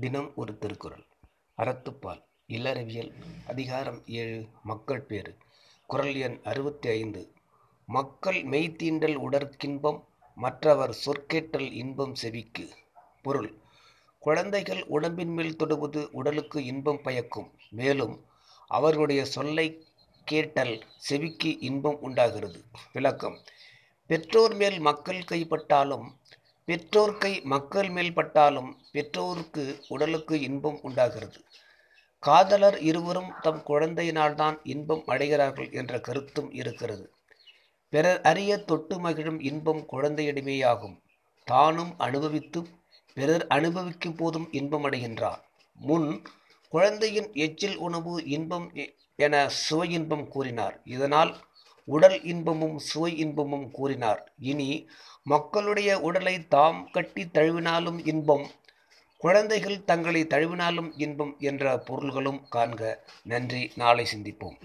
தினம் ஒரு திருக்குறள். அறத்துப்பால். இல்லறவியல். அதிகாரம் ஏழு. மக்கள் பேறு. குரல் எண் அறுபத்தி ஐந்து மக்கள் மெய்த்தீண்டல் உடற்கின்பம் மற்றவர் சொற்கேட்டல் இன்பம் செவிக்கு. பொருள். குழந்தைகள் உடம்பின் மேல் தொடுவது உடலுக்கு இன்பம் பயக்கும். மேலும் அவர்களுடைய சொல்லை கேட்டல் செவிக்கு இன்பம் உண்டாகிறது. விளக்கம். பெற்றோர் மேல் மக்கள் கைப்பட்டாலும் பெற்றோர்க்கை மக்கள் மேல் பட்டாலும் பெற்றோருக்கு உடலுக்கு இன்பம் உண்டாகிறது. காதலர் இருவரும் தம் குழந்தையினால்தான் இன்பம் அடைகிறார்கள் என்ற கருத்தும் இருக்கிறது. பிறர் அறிய தொட்டு மகிழும் இன்பம் குழந்தையிடமேயாகும். தானும் அனுபவித்து பிறர் அனுபவிக்கும் போதும் இன்பம் அடைகின்றார். முன் குழந்தையின் எச்சில் உணவு இன்பம் என சுவையின்பம் கூறினார். இதனால் உடல் இன்பமும் சுவை இன்பமும் கூறினார். இனி மக்களுடைய உடலை தாம் கட்டி தழுவினாலும் இன்பம் குழந்தைகள் தங்களை தழுவினாலும் இன்பம் என்ற பொருள்களும் காண்க. நன்றி. நாளை சிந்திப்போம்.